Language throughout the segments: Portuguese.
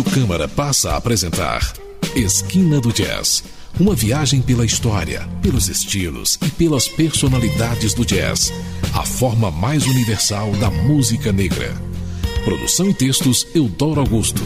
Rádio Câmara passa a apresentar Esquina do Jazz. Uma viagem pela história, pelos estilos e pelas personalidades do jazz. A forma mais universal da música negra. Produção e textos Eudoro Augusto.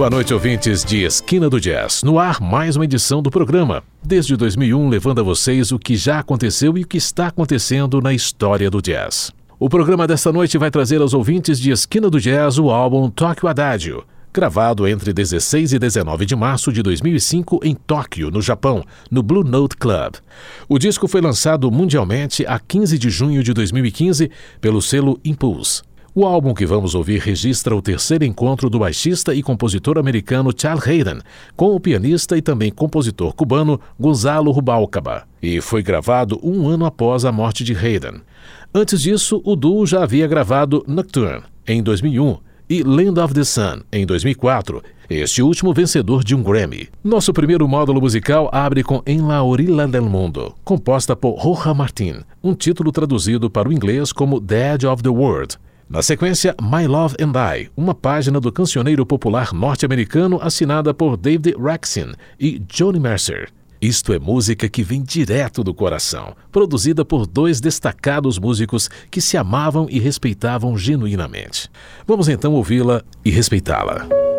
Boa noite, ouvintes de Esquina do Jazz. No ar, mais uma edição do programa. Desde 2001, levando a vocês o que já aconteceu e o que está acontecendo na história do jazz. O programa desta noite vai trazer aos ouvintes de Esquina do Jazz o álbum Tóquio Adágio, gravado entre 16 e 19 de março de 2005 em Tóquio, no Japão, no Blue Note Club. O disco foi lançado mundialmente a 15 de junho de 2015 pelo selo Impulse. O álbum que vamos ouvir registra o terceiro encontro do baixista e compositor americano Charles Hayden com o pianista e também compositor cubano Gonzalo Rubalcaba, e foi gravado um ano após a morte de Hayden. Antes disso, o duo já havia gravado Nocturne, em 2001, e Land of the Sun, em 2004, este último vencedor de um Grammy. Nosso primeiro módulo musical abre com En la orilla del mundo, composta por Roja Martin, um título traduzido para o inglês como Edge of the World, na sequência, My Love and I, uma página do cancioneiro popular norte-americano assinada por David Raxin e Johnny Mercer. Isto é música que vem direto do coração, produzida por dois destacados músicos que se amavam e respeitavam genuinamente. Vamos então ouvi-la e respeitá-la.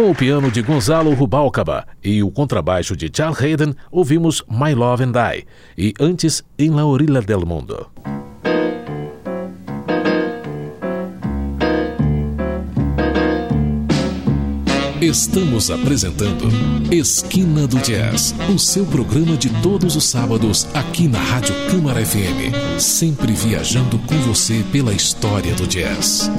Com o piano de Gonzalo Rubalcaba e o contrabaixo de Charles Hayden, ouvimos My Love and I e antes Em La Orilla del Mundo. Estamos apresentando Esquina do Jazz, o seu programa de todos os sábados aqui na Rádio Câmara FM, sempre viajando com você pela história do jazz.